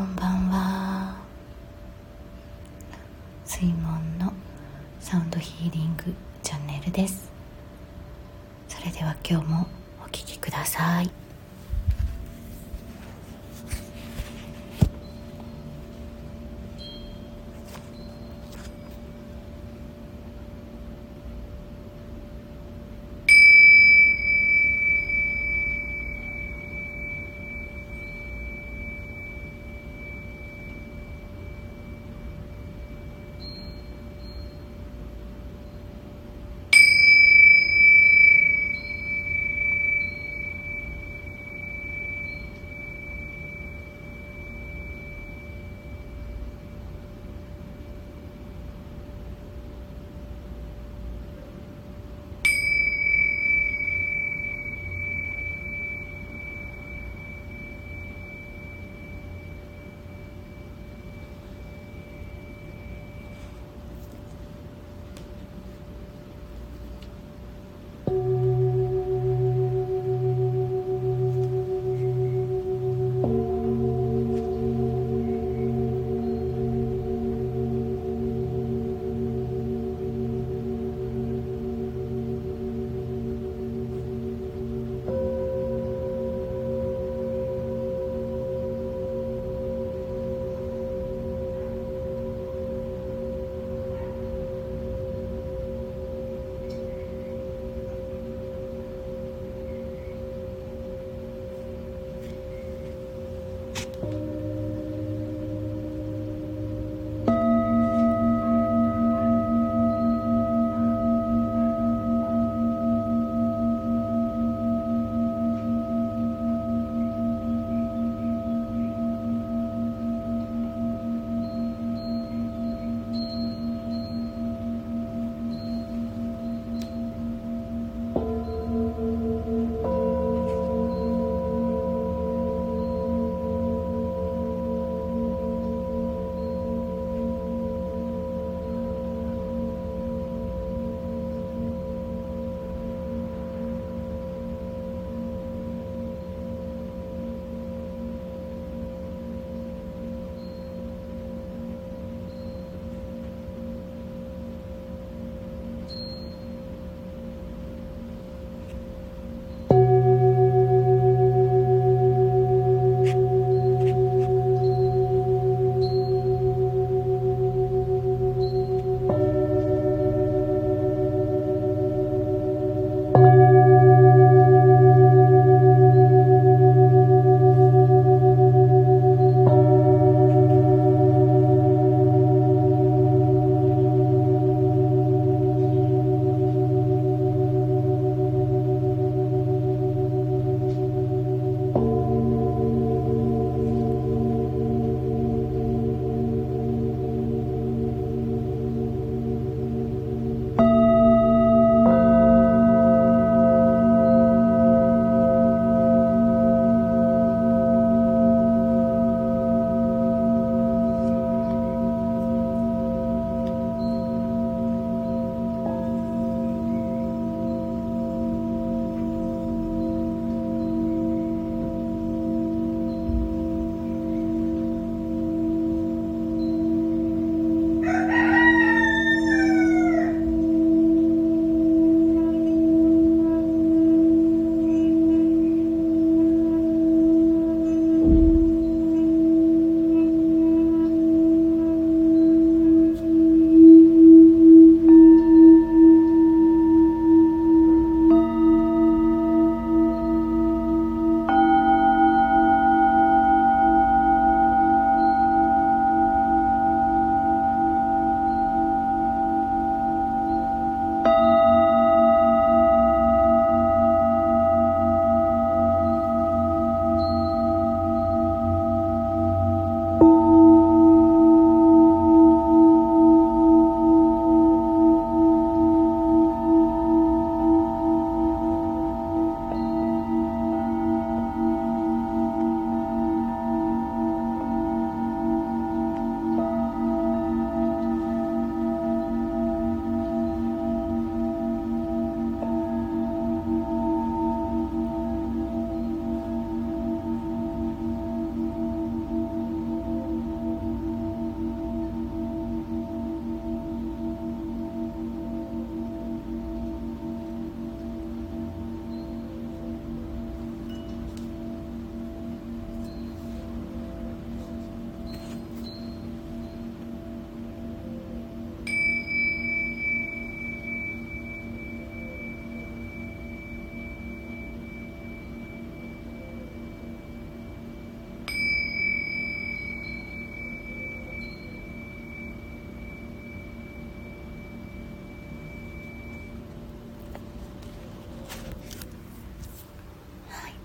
こんばんは。水門のサウンドヒーリングチャンネルです。それでは今日もお聴きください。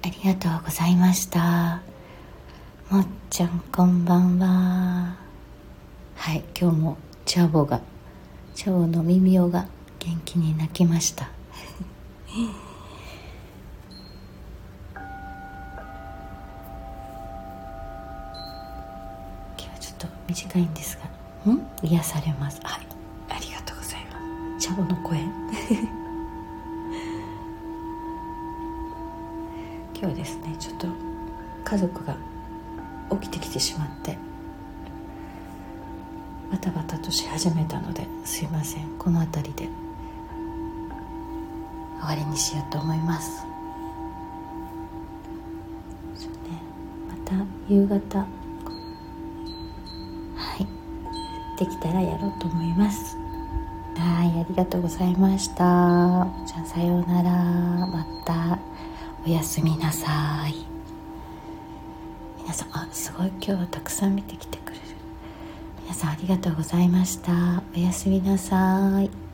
りがとうございました。もっちゃんこんばんは。はい今日もチャボがチャボの耳をが元気に泣きました。今日はちょっと短いんですがん？癒されます。はい。ありがとうございます。チャボの声今日ですねちょっと家族が起きてきてしまってバタバタとし始めたのですいませんこの辺りで終わりにしようと思います。そうねまた夕方はいできたらやろうと思います。はいありがとうございました。じゃあさようなら。また。おやすみなさい。皆さんあすごい今日はたくさん見てきてくれる。皆さんありがとうございました。おやすみなさい。